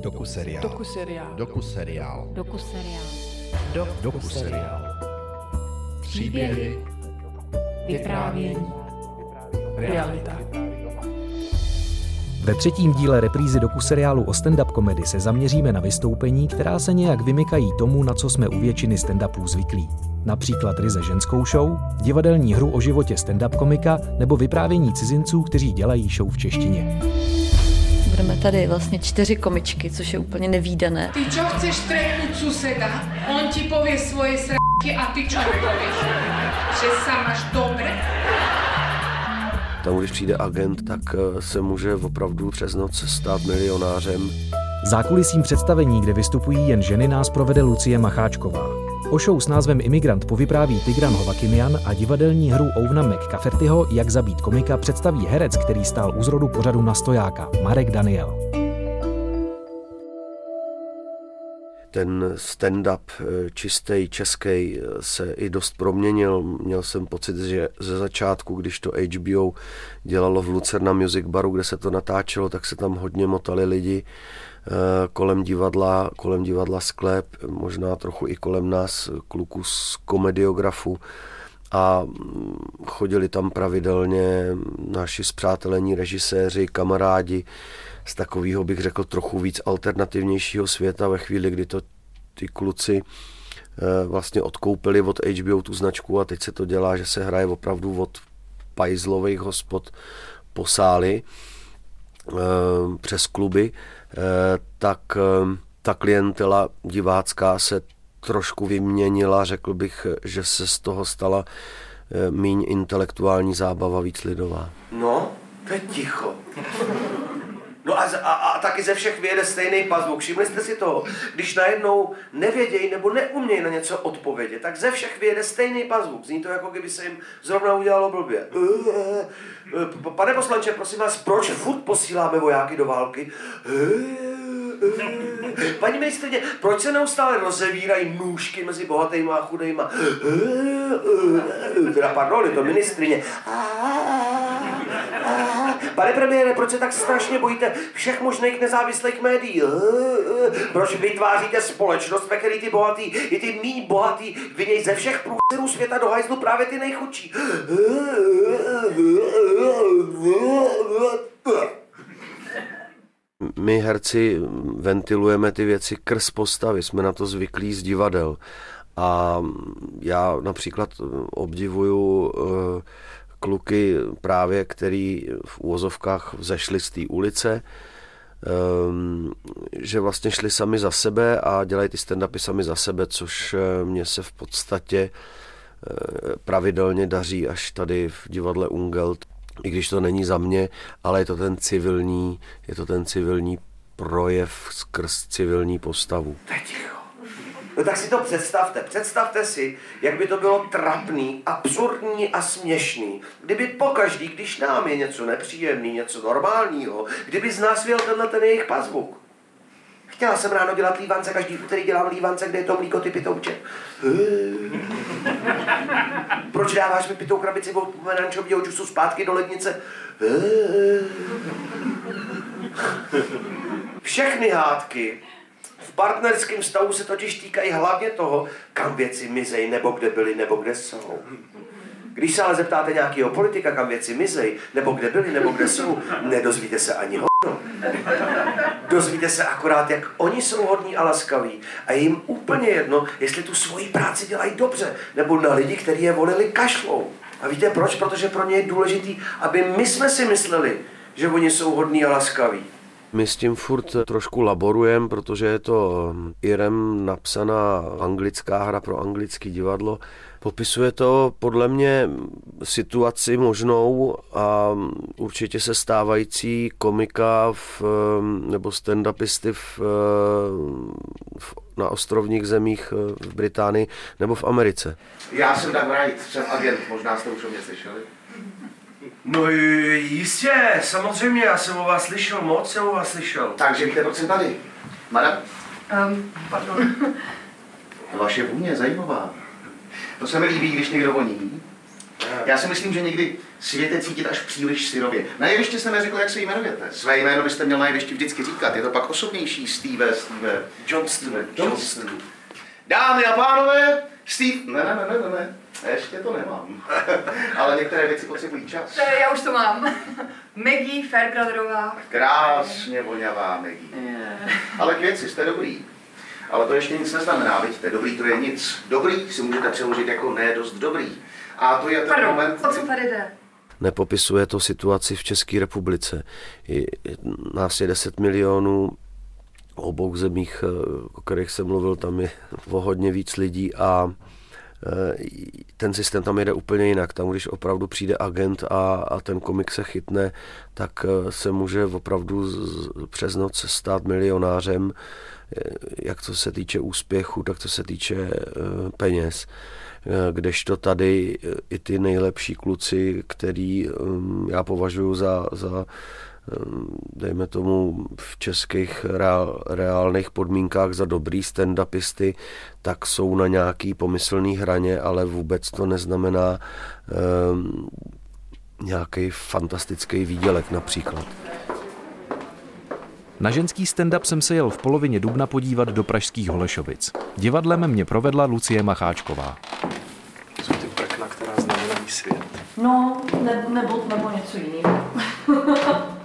Doku seriál. Doku seriál. Doku seriál. Doku seriál. Doku seriál. Příběhy. Vyprávění. Realita. Ve třetím díle reprízy doku seriálu o stand-up komedy se zaměříme na vystoupení, která se nějak vymykají tomu, na co jsme u většiny stand-upů zvyklí. Například ryze ženskou show, divadelní hru o životě stand-up komika nebo vyprávění cizinců, kteří dělají show v češtině. Tady vlastně čtyři komičky, což je úplně nevýdané. Ty čo chceš stretnúť suseda? On ti povie svoje sračky a ty čo mu povieš? Že sa máš dobre? Tam, když přijde agent, tak eh, se může opravdu přes noc stát milionářem. Zákulisím představení, kde vystupují jen ženy, nás provede Lucie Macháčková. O show s názvem Imigrant povypráví Tigran Hovakimian a divadelní hru Ouna McCaffertyho Jak zabít komika představí herec, který stál u zrodu pořadu na stojáka, Marek Daniel. Ten stand-up eh, čistý český se i dost proměnil. Měl jsem pocit, že ze začátku, když to HBO dělalo v Lucerna Music Baru, kde se to natáčelo, tak se tam hodně motali lidi eh, kolem divadla, kolem divadla sklep, možná trochu i kolem nás, kluků z komediografu. A mm, chodili tam pravidelně naši zpřátelení režiséři, kamarádi z takového bych řekl trochu víc alternativnějšího světa ve chvíli, kdy to ty kluci eh, vlastně odkoupili od HBO tu značku a teď se to dělá, že se hraje opravdu od pajzlových hospod po sály. eh, přes kluby, eh, tak ta klientela divácká se trošku vyměnila, řekl bych, že se z toho stala míň intelektuální zábava, víc lidová. No, teď ticho. No a, a, a taky ze všech vyjede stejný pazvuk. Všimli jste si toho? Když najednou nevědějí nebo neumějí na něco odpovědět, tak ze všech vyjede stejný pazvuk. Zní to, jako kdyby se jim zrovna udělalo blbě. Pane poslanče, prosím vás, proč furt posíláme vojáky do války? Paní ministrině, proč se neustále rozevírají nůžky mezi bohatýma a chudejma? Teda pardon, je to ministrině. Pane premiére, proč se tak strašně bojíte všech možných nezávislých médií? Proč vytváříte společnost, ve které ty bohatý, i ty mý bohatý vidějí ze všech průzorů světa do hajzlu právě ty nejchudší? My herci ventilujeme ty věci krz postavy, jsme na to zvyklí z divadel. A já například obdivuju uh, kluky právě, který v úvozovkách vzešli z té ulice, um, že vlastně šli sami za sebe a dělají ty stand-upy sami za sebe, což eh, mně se v podstatě eh, pravidelně daří až tady v divadle Ungelt, i když to není za mě, ale je to ten civilní, je to ten civilní projev skrz civilní postavu. No tak si to představte. Představte si, jak by to bylo trapný, absurdní a směšný, kdyby pokaždý, když nám je něco nepříjemný, něco normálního, kdyby z nás vyjel tenhle ten jejich pazvuk. Chtěla jsem ráno dělat lívance, každý úterý dělám lívance, kde je to mlíko ty pitouče. Proč dáváš mi pitou krabici od pomerančového džusu zpátky do lednice? Všechny hádky v partnerském stavu se totiž týkají hlavně toho, kam věci mizej, nebo kde byly, nebo kde jsou. Když se ale zeptáte nějakého politika, kam věci mizej, nebo kde byly, nebo kde jsou, nedozvíte se ani hovno. Dozvíte se akorát, jak oni jsou hodní a laskaví. A je jim úplně jedno, jestli tu svoji práci dělají dobře, nebo na lidi, kteří je volili kašlou. A víte proč? Protože pro ně je důležitý, aby my jsme si mysleli, že oni jsou hodní a laskaví. My s tím furt trošku laborujeme, protože je to Irem napsaná anglická hra pro anglické divadlo. Popisuje to podle mě situaci možnou a určitě se stávající komika v, nebo stand-upisty v, v, na ostrovních zemích v Británii nebo v Americe. Já jsem Doug Wright, jsem agent, možná jste už o mě slyšeli. No jistě, samozřejmě, já jsem o vás slyšel, moc jsem o vás slyšel. Takže víte, proč jsem tady? Madam? Um, pardon. Vaše vůně je zajímavá. To se mi líbí, když někdo voní. Já si myslím, že někdy Svět cítit až příliš syrově. Na jevišti jste neřekl, jak se jmenujete. Své jméno byste měl na jevišti vždycky říkat. Je to pak osobnější. Steve, Steve. Johnston. Johnston. Dámy a pánové, Steve... Ne, ne, ne, ne, ne. Ještě to nemám. Ale některé věci potřebují čas. To já už to mám. Maggie Fairbrotherová. Krásně voňavá Maggie. Ale k věci jste dobrý. Ale to ještě nic neznamená, vidíte, dobrý to je nic. Dobrý si můžete přeložit jako ne dost dobrý. A to je ten Pardon, moment... o co tady jde? Nepopisuje to situaci v České republice. Nás je 10 milionů, v obou zemích, eh, o kterých jsem mluvil, tam je o hodně víc lidí a eh, ten systém tam jede úplně jinak. Tam, když opravdu přijde agent a, a ten komik se chytne, tak eh, se může opravdu z, přes noc stát milionářem, jak co se týče úspěchu, tak co se týče peněz kdežto tady i ty nejlepší kluci, který já považuji za, za dejme tomu v českých reál, reálných podmínkách za dobrý stand-upisty, tak jsou na nějaký pomyslný hraně, ale vůbec to neznamená um, nějaký fantastický výdělek například. Na ženský stand-up jsem se jel v polovině dubna podívat do pražských Holešovic. Divadlem mě provedla Lucie Macháčková. Jsou ty prkna, která znamenají svět. No, ne, nebo, nebo něco jiného.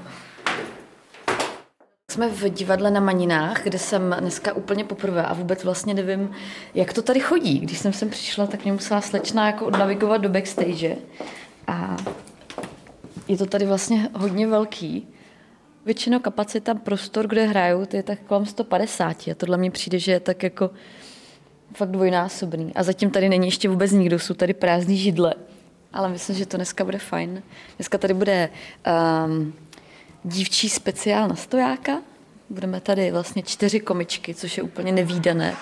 Jsme v divadle na Maninách, kde jsem dneska úplně poprvé a vůbec vlastně nevím, jak to tady chodí. Když jsem sem přišla, tak mě musela slečna jako odnavigovat do backstage. A je to tady vlastně hodně velký. Většinou kapacita prostor, kde hrajou, je tak kolem 150 a tohle mi přijde, že je tak jako fakt dvojnásobný. A zatím tady není ještě vůbec nikdo, jsou tady prázdný židle. Ale myslím, že to dneska bude fajn. Dneska tady bude um, dívčí speciál na stojáka. Budeme tady vlastně čtyři komičky, což je úplně nevýdané.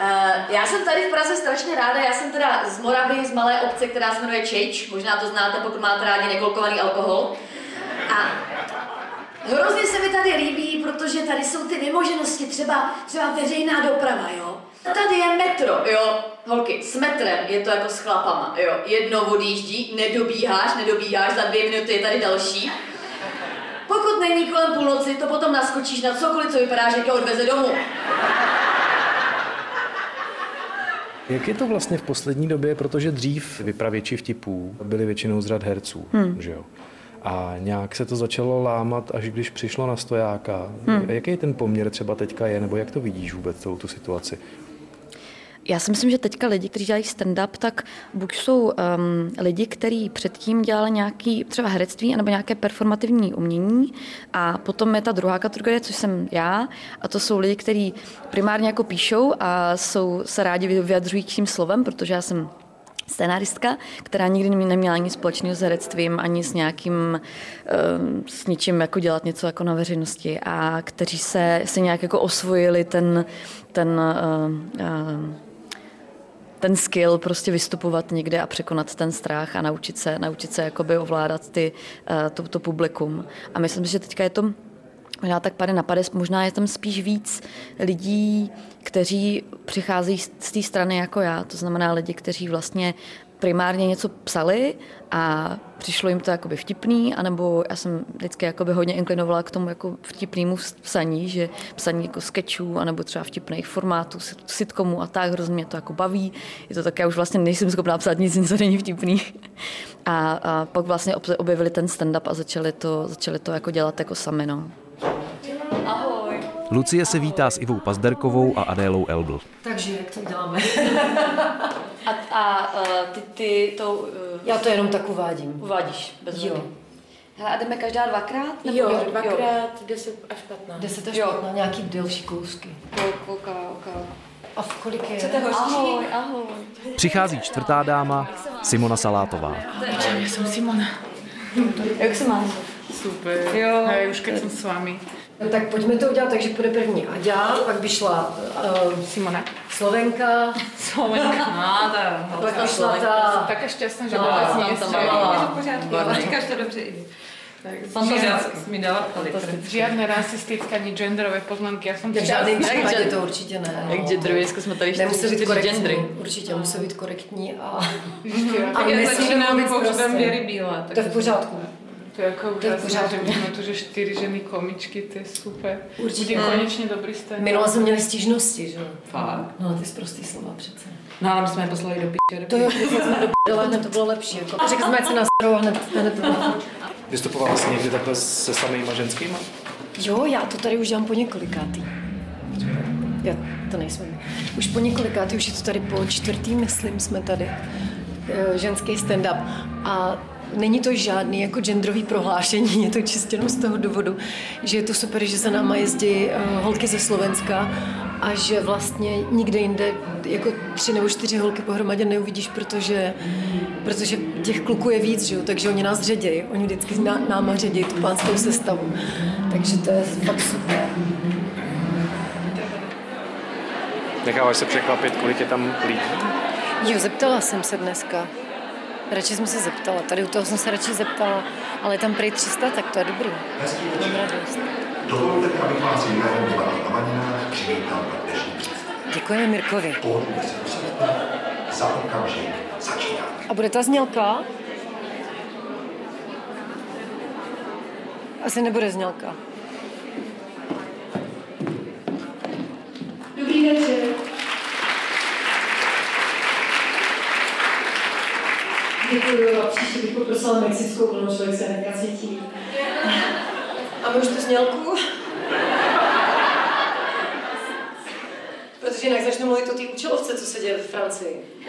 Uh, já jsem tady v Praze strašně ráda, já jsem teda z Moravy, z malé obce, která se jmenuje Čejč, možná to znáte, pokud máte rádi nekolkovaný alkohol. A hrozně se mi tady líbí, protože tady jsou ty vymoženosti, třeba, třeba veřejná doprava, jo. Tady je metro, jo, holky, s metrem je to jako s chlapama, jo. Jedno odjíždí, nedobíháš, nedobíháš, za dvě minuty je tady další. Pokud není kolem půlnoci, to potom naskočíš na cokoliv, co vypadá, že tě odveze domů. Jak je to vlastně v poslední době, protože dřív vypravěči vtipů byli většinou z řad herců, hmm. že jo? A nějak se to začalo lámat, až když přišlo na stojáka. Hmm. Jaký ten poměr třeba teďka je, nebo jak to vidíš vůbec celou tu situaci? Já si myslím, že teďka lidi, kteří dělají stand-up, tak buď jsou um, lidi, kteří předtím dělali nějaký třeba herectví nebo nějaké performativní umění a potom je ta druhá kategorie, což jsem já a to jsou lidi, kteří primárně jako píšou a jsou se rádi vyjadřují tím slovem, protože já jsem scenáristka, která nikdy neměla nic společného s herectvím, ani s nějakým, s ničím jako dělat něco jako na veřejnosti a kteří se, se nějak jako osvojili ten, ten ten skill prostě vystupovat někde a překonat ten strach a naučit se, naučit se jakoby ovládat ty, to, to publikum. A myslím, že teďka je to Možná tak pade na pade, možná je tam spíš víc lidí, kteří přicházejí z té strany jako já, to znamená lidi, kteří vlastně primárně něco psali a přišlo jim to jakoby vtipný, anebo já jsem vždycky jakoby hodně inklinovala k tomu jako vtipnému psaní, že psaní jako sketchů, anebo třeba vtipných formátů, sitcomů a tak, hrozně mě to jako baví. Je to tak, já už vlastně nejsem schopná psát nic, co není vtipný. A, a pak vlastně objevili ten stand-up a začali to, začali to jako dělat jako sami, no. Lucie se vítá s Ivou Pazderkovou a Adélou Elbl. Takže jak to děláme? a a uh, ty, ty to... Uh, Já to jenom tak uvádím. Uvádíš, bez Jo. vody. Hele, a jdeme každá dvakrát? Jo, dvakrát 10 až 15. 10 až Jo. 15, nějaký delší kousky. Ok. A v kolik je? Chcete hořčí? Ahoj, ahoj. Přichází čtvrtá dáma, Simona Salátová. Já jsem Simona. Jak se máš? Super. Jo. Hej, už keď jsem s vámi. No, tak pojďme to udělat, takže půjde první Aďa, pak by šla uh, Simona. Slovenka, Slovenka. No, to pak by šla ta... Taká šťastná, že No, vůbec tam nic ta malá. Je. Říkáš to dobře i. Mi dala Žiadne rasistické ani genderové poznámky. Já jsem V žádném případě to určitě ne. Jak genderují, jsme tady Nemusí být korektní. gendry. Určitě musí být korektní a, A a nesmí začínám mluvit používám prostě. Věry Bílá, To je v pořádku. To je jako To je v úžasné, že čtyři ženy komičky, to je super. Určitě. Bude konečně dobrý stand. Minule jsme měli stížnosti, že jo? Fakt? No, ty zprostý slova přece. No ale my jsme je poslali do piče. To jo, když jsme do p***le, hned to bylo lepší. Jako. Řekl jsme, ať se nás a hned, hned to bylo. Vystupovala jsi někdy takhle se samýma ženskýma? Jo, já to tady už dělám po několikátý. Já to nejsme. my. Už po několikátý, už je to tady po čtvrtý, myslím, jsme tady. Eh, Ženský stand-up. A není to žádný jako genderový prohlášení, je to čistě jenom z toho důvodu, že je to super, že za náma jezdí eh, holky ze Slovenska a že vlastně nikde jinde jako tři nebo čtyři holky pohromadě neuvidíš, protože, protože těch kluků je víc, že jo? takže oni nás ředějí, oni vždycky ná, náma ředějí tu pánskou sestavu. Takže to je fakt super. Necháváš se překvapit, kolik je tam lidí? Jo, zeptala jsem se dneska. Radši jsem se zeptala. Tady u toho jsem se radši zeptala, ale je tam prý 300, tak to je dobrý. Mám radost. Dovolte mi, abych vás jménem přivítal na dnešní. Děkujeme Mirkovi. Pohodlně se. Za okamžik začínáme. A bude ta znělka? Asi nebude znělka. Dobrý večer. Děkuji a příště bych poprosila mexickou vlnu, člověk se hnedka cítí. Máme už tu znělku? Protože jinak začnu mluvit o té účelovce, co se děje ve Francii.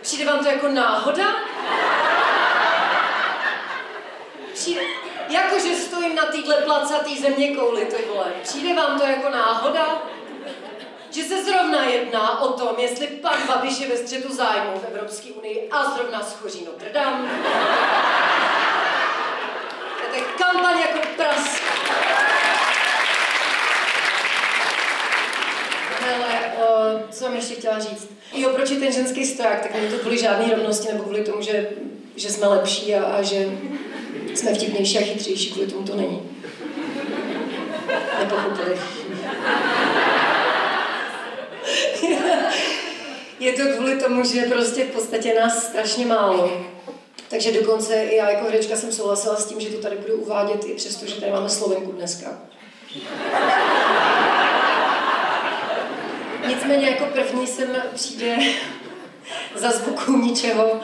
Přijde vám to jako náhoda? Přijde, jakože stojím na téhle placatý země kouli, ty vole. Přijde vám to jako náhoda? Že se zrovna jedná o tom, jestli pan Babiš je ve střetu zájmu v Evropské unii a zrovna schoří Notre Dame. To je kampaň jako pras. Hele, uh, co jsem ještě chtěla říct? Jo, proč je ten ženský stoják, tak není to kvůli žádné rovnosti, nebo kvůli tomu, že, že jsme lepší a, a že jsme vtipnější a chytřejší, kvůli tomu to není. Nepochopili. Je to kvůli tomu, že prostě v podstatě nás strašně málo. Takže dokonce i já jako herečka jsem souhlasila s tím, že to tady budu uvádět i přesto, že tady máme Slovenku dneska. Nicméně jako první sem přijde za zvuku ničeho.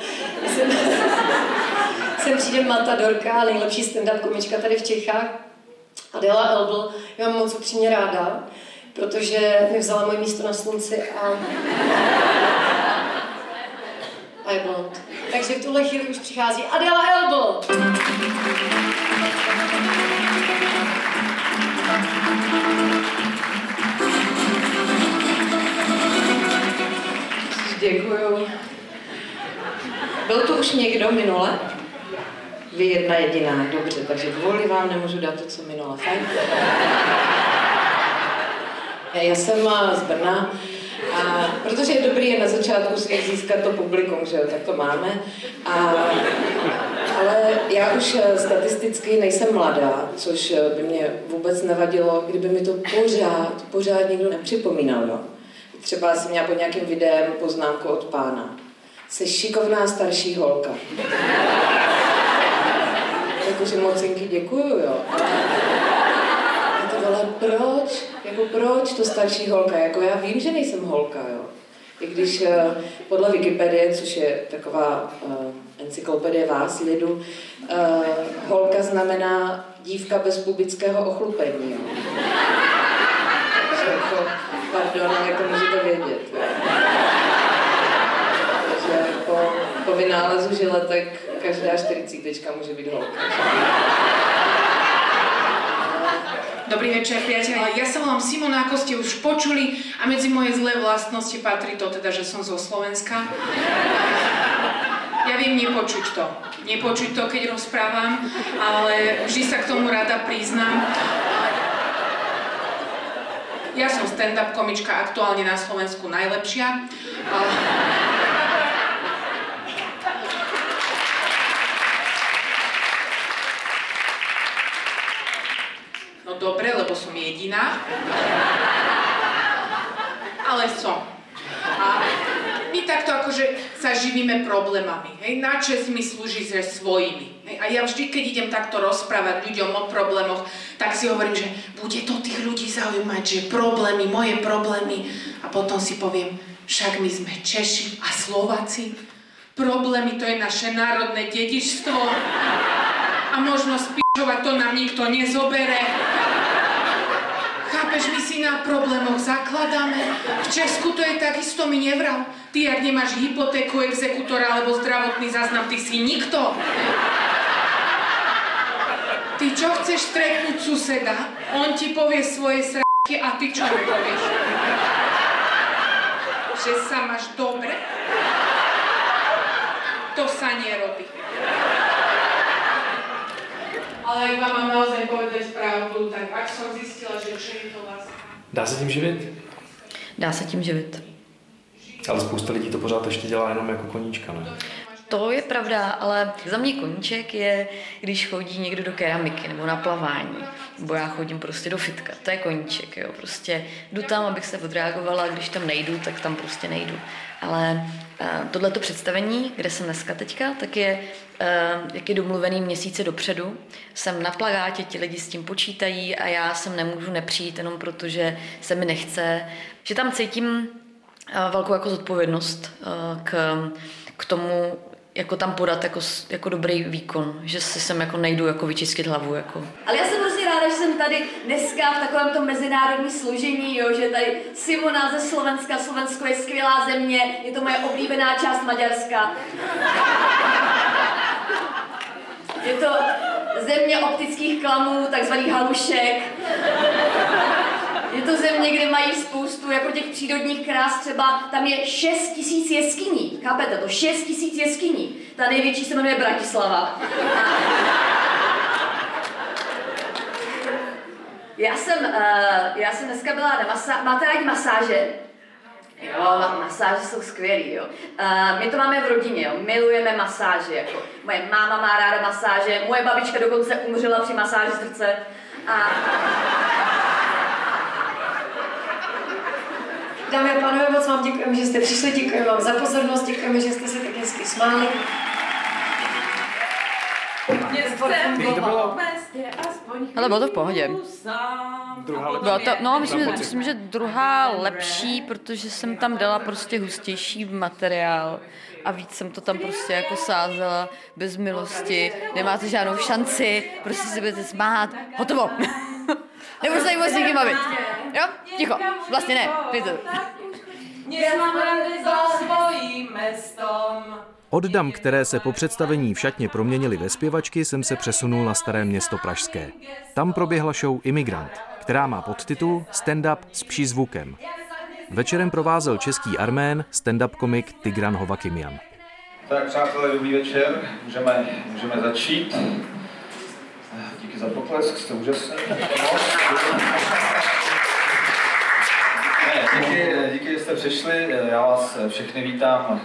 Jsem, sem přijde Matadorka, nejlepší stand-up komička tady v Čechách. Adela Elbl, já mám moc upřímně ráda, protože mi vzala moje místo na slunci a, a je blond. Takže v tuhle chvíli už přichází Adela Elbl. Děkuju. Byl tu už někdo minule? Vy jedna jediná, dobře, takže kvůli vám nemůžu dát to, co minule. Fajn. Já jsem eh, z Brna, a protože je dobrý je na začátku získat to publikum, že jo, tak to máme. A, ale já už eh, statisticky nejsem mladá, což eh, by mě vůbec nevadilo, kdyby mi to pořád, pořád někdo nepřipomínal, jo. Třeba jsem měla pod nějakým videem poznámku od pána. Jsi šikovná starší holka. Jakože mocinky děkuju, jo. A ale proč? Jako proč to starší holka? Jako já vím, že nejsem holka, jo. I když eh, podle Wikipedie, což je taková uh, encyklopedie vás, lidu, uh, holka znamená dívka bez pubického ochlupení, jo. Takže jako, pardon, jako můžete vědět. Jo. Takže po, po vynálezu žiletek každá čtyřicítečka může být holka. Dobrý večer, priatelia. Ja sa volám Simona, ako ste už počuli a medzi moje zlé vlastnosti patrí to teda, že som zo Slovenska. Ja viem nepočuť to. Nepočuť to, keď rozprávam, ale vždy sa k tomu rada priznám. Ja som stand-up komička aktuálne na Slovensku najlepšia. A- No dobre, lebo jediná. Ale som. A my takto akože sa živíme problémami. Hej? Na čest mi slúži se svojimi. Hej? A ja vždy, keď idem takto rozprávať ľuďom o problémoch, tak si hovorím, že bude to tých ľudí zaujímať, že problémy, moje problémy. A potom si poviem, však my sme Češi a Slováci. Problémy to je naše národné dedičstvo. A možno spičovať to nám nikto nezobere. My si na problémoch zakladáme. V Česku to je takisto, mi nevral. Ty, ak nemáš hypotéku, exekutora alebo zdravotný záznam, ty si nikto. Ty čo chceš stretnúť suseda? On ti povie svoje sračky a ty čo mu povieš? Že sa máš dobre? To sa nerobí. Ale ak vám mám naozaj povedať pravdu, tak ak som zistila, že čo je to láska, Dá se tím živit? Dá se tím živit. Ale spousta lidí to pořád ještě dělá jenom jako koníčka, ne? To je pravda, ale za mě koníček je, když chodí někdo do keramiky nebo na plavání, nebo já chodím prostě do fitka. To je koníček, jo. Prostě jdu tam, abych se odreagovala, a když tam nejdu, tak tam prostě nejdu. Ale uh, tohleto představení, kde jsem dneska teďka, tak je, jak je domluvený měsíce dopředu. Jsem na plagátě, ti lidi s tím počítají a já sem nemůžu nepřijít jenom proto, že se mi nechce. Že tam cítím uh, velkou jako zodpovědnost uh, k, k tomu, jako tam podat jako, jako dobrý výkon, že si sem jako nejdu jako vyčistit hlavu. Jako. Ale já jsem hrozně ráda, že jsem tady dneska v takovém tom mezinárodní složení, jo, že tady Simona ze Slovenska, Slovensko je skvělá země, je to moje oblíbená část Maďarska. Je to země optických klamů, takzvaných halušek. Je to země, kde mají spoustu jako těch přírodních krás, třeba tam je 6 tisíc jeskyní, chápete to? 6 tisíc jeskyní. Ta největší se jmenuje Bratislava. Já jsem, uh, já jsem dneska byla na masáži. Máte rádi masáže? Jo, ma- masáže jsou skvělý, jo. Uh, my to máme v rodině, jo. Milujeme masáže, jako. Moje máma má ráda masáže, moje babička dokonce umřela při masáži srdce. A Dámy a pánové, moc vám děkujeme, že jste přišli, děkujeme vám za pozornost, děkujeme, že jste se tak hezky smáli. To bylo? Ale bylo to v pohodě. Druhá Byla to, no, myslím, že, myslím, že druhá lepší, protože jsem tam dala prostě hustější materiál a víc jsem to tam prostě jako sázela bez milosti. Nemáte žádnou šanci, prostě si budete smát. Hotovo. Nebudu se vůbec s nikým bavit. Jo? Ticho. Vlastně ne. Víte. Nesmrdy za svojím mestom. Od dam, které se po představení v šatně proměnily ve zpěvačky, jsem se přesunul na Staré město Pražské. Tam proběhla show Imigrant, která má podtitul Stand-up s přízvukem. Večerem provázel český armén stand-up komik Tigran Hovakimian. Tak přátelé, dobrý večer, můžeme, můžeme začít. Díky za potlesk, jste úžasný. Díky, díky, že jste přišli, já vás všechny vítám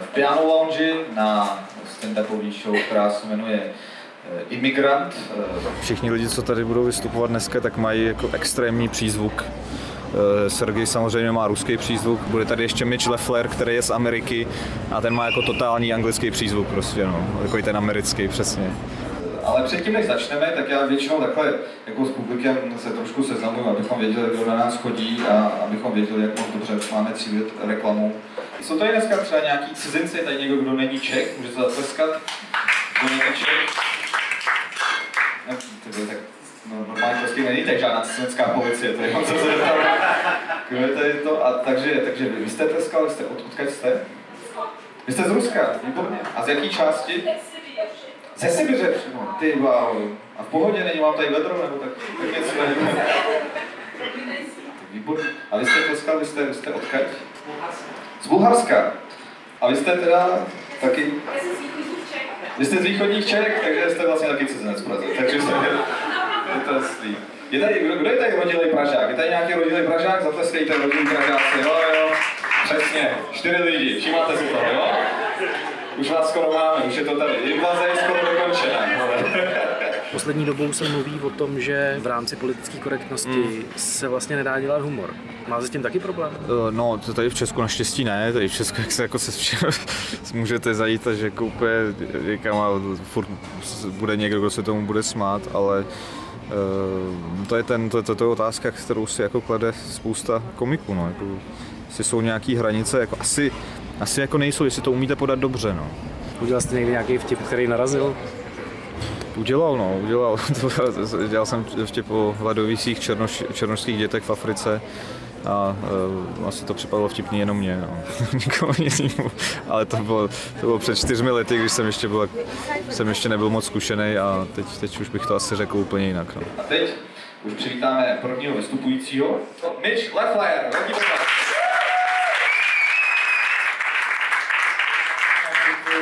v Piano Lounge na stand-upový show, která se jmenuje eh, Imigrant. Všichni lidi, co tady budou vystupovat dneska, tak mají jako extrémní přízvuk. Eh, Sergej samozřejmě má ruský přízvuk, bude tady ještě Mitch Leffler, který je z Ameriky a ten má jako totální anglický přízvuk prostě, no, takový ten americký přesně. Ale předtím, než začneme, tak já většinou takhle jako s publikem se trošku seznamuju, abychom věděli, kdo na nás chodí a abychom věděli, jak moc dobře máme cílit reklamu. Jsou tady dneska třeba nějaký cizinci, tady někdo, kdo není Čech, může se zatleskat, kdo není Čech. No, tyhle, tak no, normálně prostě není tak žádná cizinecká policie, tady mám co se. Kdo je tady to? A takže, takže vy, vy jste tleskal, vy jste, od, odkud jste? Vy jste z Ruska, výborně. A z jaké části? Ze Sibiře přímo. Ty wow. A v pohodě není vám tady vedro, nebo tak, tak něco nevím. Výborně. A vy jste tleskal, vy jste, vy jste odkud? Z Bulharska. A vy jste teda taky... Vy jste z východních Čech, takže jste vlastně taky cizinec Praze. Takže jste... Je to jasný. Je tady, kdo, kdo je tady rodilý Pražák? Je tady nějaký rodilý Pražák? Zatleskejte rodilý Pražáci, jo, jo. Přesně, čtyři lidi, všimáte si toho, jo? Už vás skoro máme, už je to tady. Invaze je skoro dokončená. Poslední dobou se mluví o tom, že v rámci politické korektnosti mm. se vlastně nedá dělat humor. Máte s tím taky problém? Uh, no, to tady v Česku naštěstí ne, tady v Česku jak se jako se všem můžete zajít a že úplně někam a furt bude někdo, kdo se tomu bude smát, ale uh, to je ten, to, to, to je otázka, kterou si jako klade spousta komiků, no, jako, jestli jsou nějaký hranice, jako asi, asi jako nejsou, jestli to umíte podat dobře, no. Udělal jste někdy nějaký vtip, který narazil? Udělal, no, udělal. Dělal jsem vtip o hladovících černoš, černošských dětech v Africe a uh, asi to připadlo vtipný jenom mě, no. nikomu jinému. Ale to bylo, to bylo před čtyřmi lety, když jsem ještě, byl, jsem ještě nebyl moc zkušený a teď, teď už bych to asi řekl úplně jinak. No. A teď už přivítáme prvního vystupujícího, Mitch Leffler.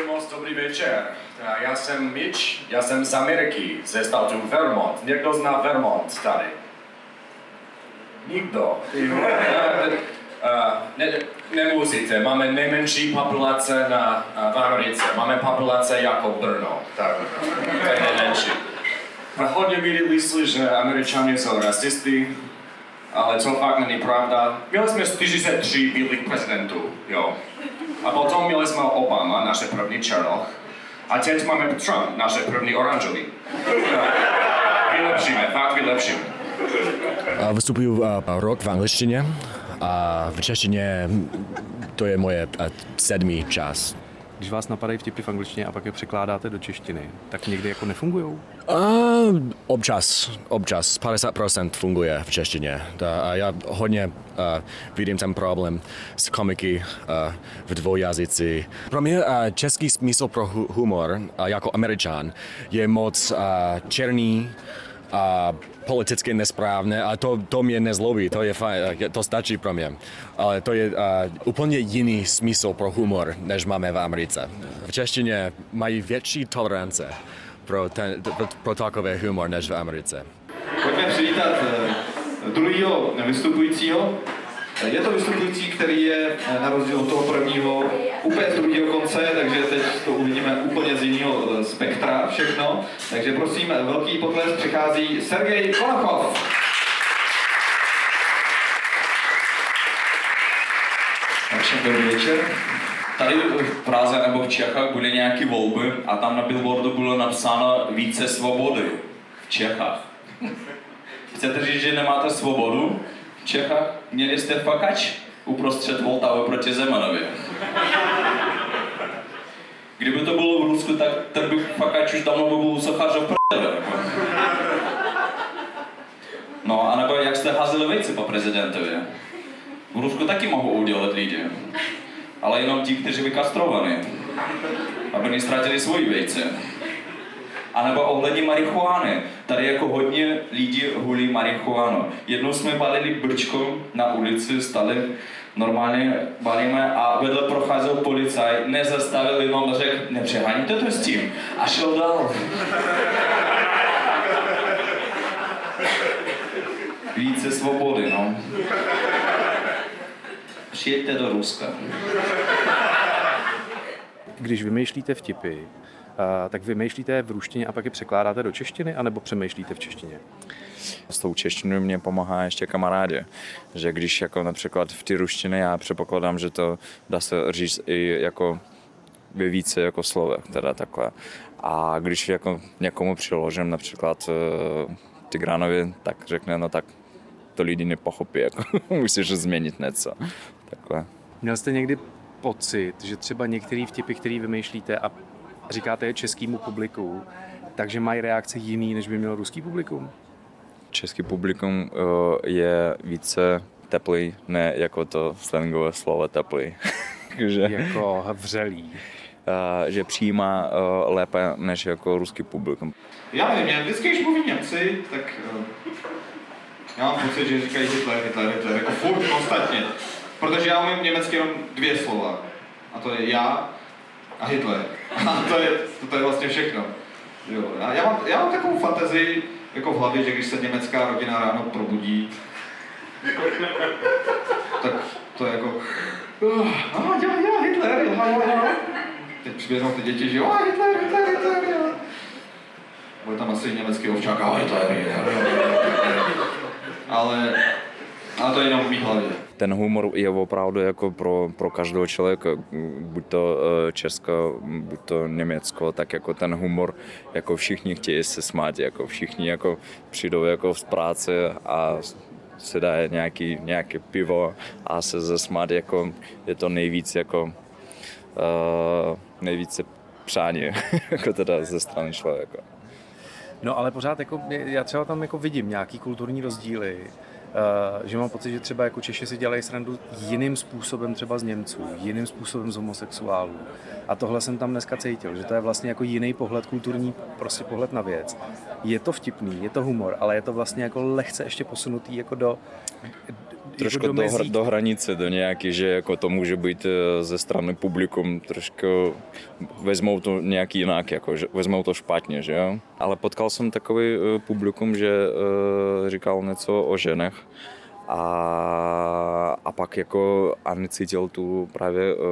moc dobrý večer. Já jsem Mitch, já jsem z Ameriky, ze státu Vermont. Někdo zná Vermont tady? Nikdo. Ne, nemusíte, máme nejmenší populace na, v Americe. Máme populace jako Brno, tak to je nejmenší. Hodně lidi myslí, že američani jsou rasisty, ale to fakt není pravda. Měli jsme 43 bílých prezidentů, jo. A potom měli jsme Obama, naše první černoch. A teď máme Trump, naše první oranžový. Vylepšíme, fakt vylepšíme. Vystupuju rok v angličtině a v češtině to je moje sedmý čas. Když vás napadají vtipy v angličtině a pak je překládáte do češtiny, tak někdy jako nefungujou? Uh, občas, občas, 50% funguje v češtině. A já hodně uh, vidím ten problém s komiky uh, v dvoujazyci. Pro mě uh, český smysl pro hu- humor uh, jako američan je moc uh, černý, a politicky nesprávné a to, to mě nezlobí, to je fajn, to stačí pro mě. Ale to je uh, úplně jiný smysl pro humor, než máme v Americe. V češtině mají větší tolerance pro, ten, pro, pro takové humor než v Americe. Pojďme přivítat uh, druhého vystupujícího. Je to vystupující, který je na rozdíl od toho prvního úplně z druhého konce, takže teď to uvidíme úplně z jiného spektra všechno. Takže prosím, velký potlesk přichází Sergej Konachov. Všem dobrý večer. Tady v Praze nebo v Čechách byly nějaké volby a tam na billboardu bylo napsáno více svobody v Čechách. Chcete říct, že nemáte svobodu? v Čechách? Měli jste fakač uprostřed Voltavy proti Zemanovi. Kdyby to bylo v Rusku, tak ten by fakač už dávno by byl sochaře v prdele. No, a nebo jak jste házeli vejce po prezidentovi. V Rusku taky mohou udělat lidi. Ale jenom ti, kteří vykastrovaní. Aby nestratili svoji vejce. A nebo ohledně marihuany. Tady jako hodně lidí hulí marihuanu. Jednou jsme balili brčko na ulici, stali normálně balíme a vedle procházel policaj, nezastavil jenom řekl, nepřeháníte to s tím a šel dál. Více svobody, no. Přijeďte do Ruska. Když vymýšlíte vtipy, tak vymýšlíte v ruštině a pak je překládáte do češtiny, anebo přemýšlíte v češtině? S tou češtinou mě pomáhá ještě kamarádi, že když jako například v ty ruštiny já předpokládám, že to dá se říct i jako ve více jako slovech, teda takhle. A když jako někomu přiložím například uh, Tigranovi, tak řekne, no tak to lidi nepochopí, jako musíš změnit něco. Takhle. Měl jste někdy pocit, že třeba některé vtipy, které vymýšlíte a říkáte je českému publiku, takže mají reakci jiný, než by měl ruský publikum? Český publikum uh, je více teplý, ne jako to slangové slovo teplý. že, jako vřelý. Uh, že přijímá uh, lépe než jako ruský publikum. Já nevím, já vždycky, když mluví Němci, tak uh, já mám pocit, že říkají Hitler, Hitler, Hitler, jako furt konstantně. Protože já umím německy jenom dvě slova. A to je já a Hitler. A to je, to, je vlastně všechno. Jo. A já, mám, já mám takovou fantazii jako v hlavě, že když se německá rodina ráno probudí, tak to je jako, uh, ah, já, já, Hitler, já, já, já. Teď přiběhnou ty děti, že jo, ah, Hitler, Hitler, Hitler, já. Bude tam asi německý ovčák, to je ale, ale to je jenom v mý hlavě. Ten humor je opravdu jako pro, pro každého člověka, buď to eh, Česko, buď to Německo, tak jako ten humor, jako všichni chtějí se smát, jako všichni jako přijdou jako z práce a si dá nějaký, nějaké pivo a se zasmát, jako je to nejvíc jako uh, nejvíce přání, jako teda ze strany člověka. No ale pořád jako, já třeba tam jako vidím nějaký kulturní rozdíly, že mám pocit, že třeba jako Češi si dělají srandu jiným způsobem třeba z Němců, jiným způsobem z homosexuálů. A tohle jsem tam dneska cítil, že to je vlastně jako jiný pohled, kulturní prostě pohled na věc. Je to vtipný, je to humor, ale je to vlastně jako lehce ještě posunutý jako do, trošku do, do, do hranice, do nějaký, že jako to může být eh, ze strany publikum trošku, vezmou to nějak jinak, jako, že vezmou to špatně, že jo. Ale potkal jsem takový eh, publikum, že uh, říkal něco o ženech a, a pak jako a necítil tu právě uh,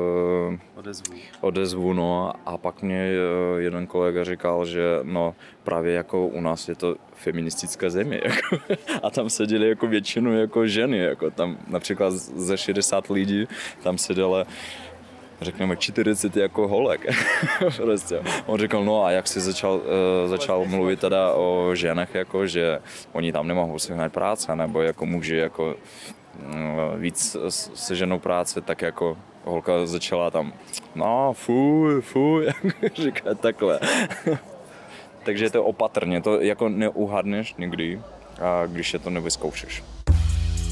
odezvu. odezvu no, a pak mě uh, jeden kolega říkal, že no právě jako u nás je to feministická země jako, a tam seděli jako většinu jako ženy, jako tam například ze 60 lidí tam seděla řekněme 40 jako holek. prostě. On říkal, no a jak si začal, uh, začal mluvit teda o ženách, jako, že oni tam nemohou sehnat práce, nebo jako muži jako uh, víc se ženou práce, tak jako holka začala tam, no fuj, fuj, říká takhle. Takže je to opatrně, to jako neuhadneš nikdy, a když je to nevyzkoušeš.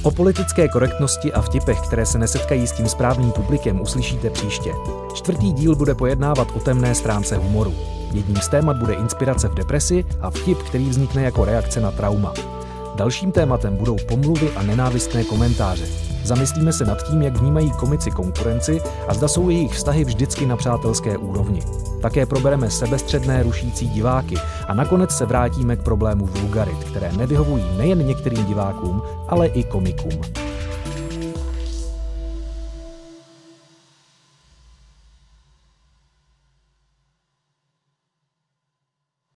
O politické korektnosti a vtipech, které se nesetkají s tím správným publikem, uslyšíte příště. Čtvrtý díl bude pojednávat o temné stránce humoru. Jedním z témat bude inspirace v depresi a vtip, který vznikne jako reakce na trauma. Dalším tématem budou pomluvy a nenávistné komentáře. Zamyslíme se nad tím, jak vnímají komici konkurenci a zda jsou jejich vztahy vždycky na přátelské úrovni. Také probereme sebestředné rušící diváky a nakonec se vrátíme k problému vulgarit, které nevyhovují nejen některým divákům, ale i komikům.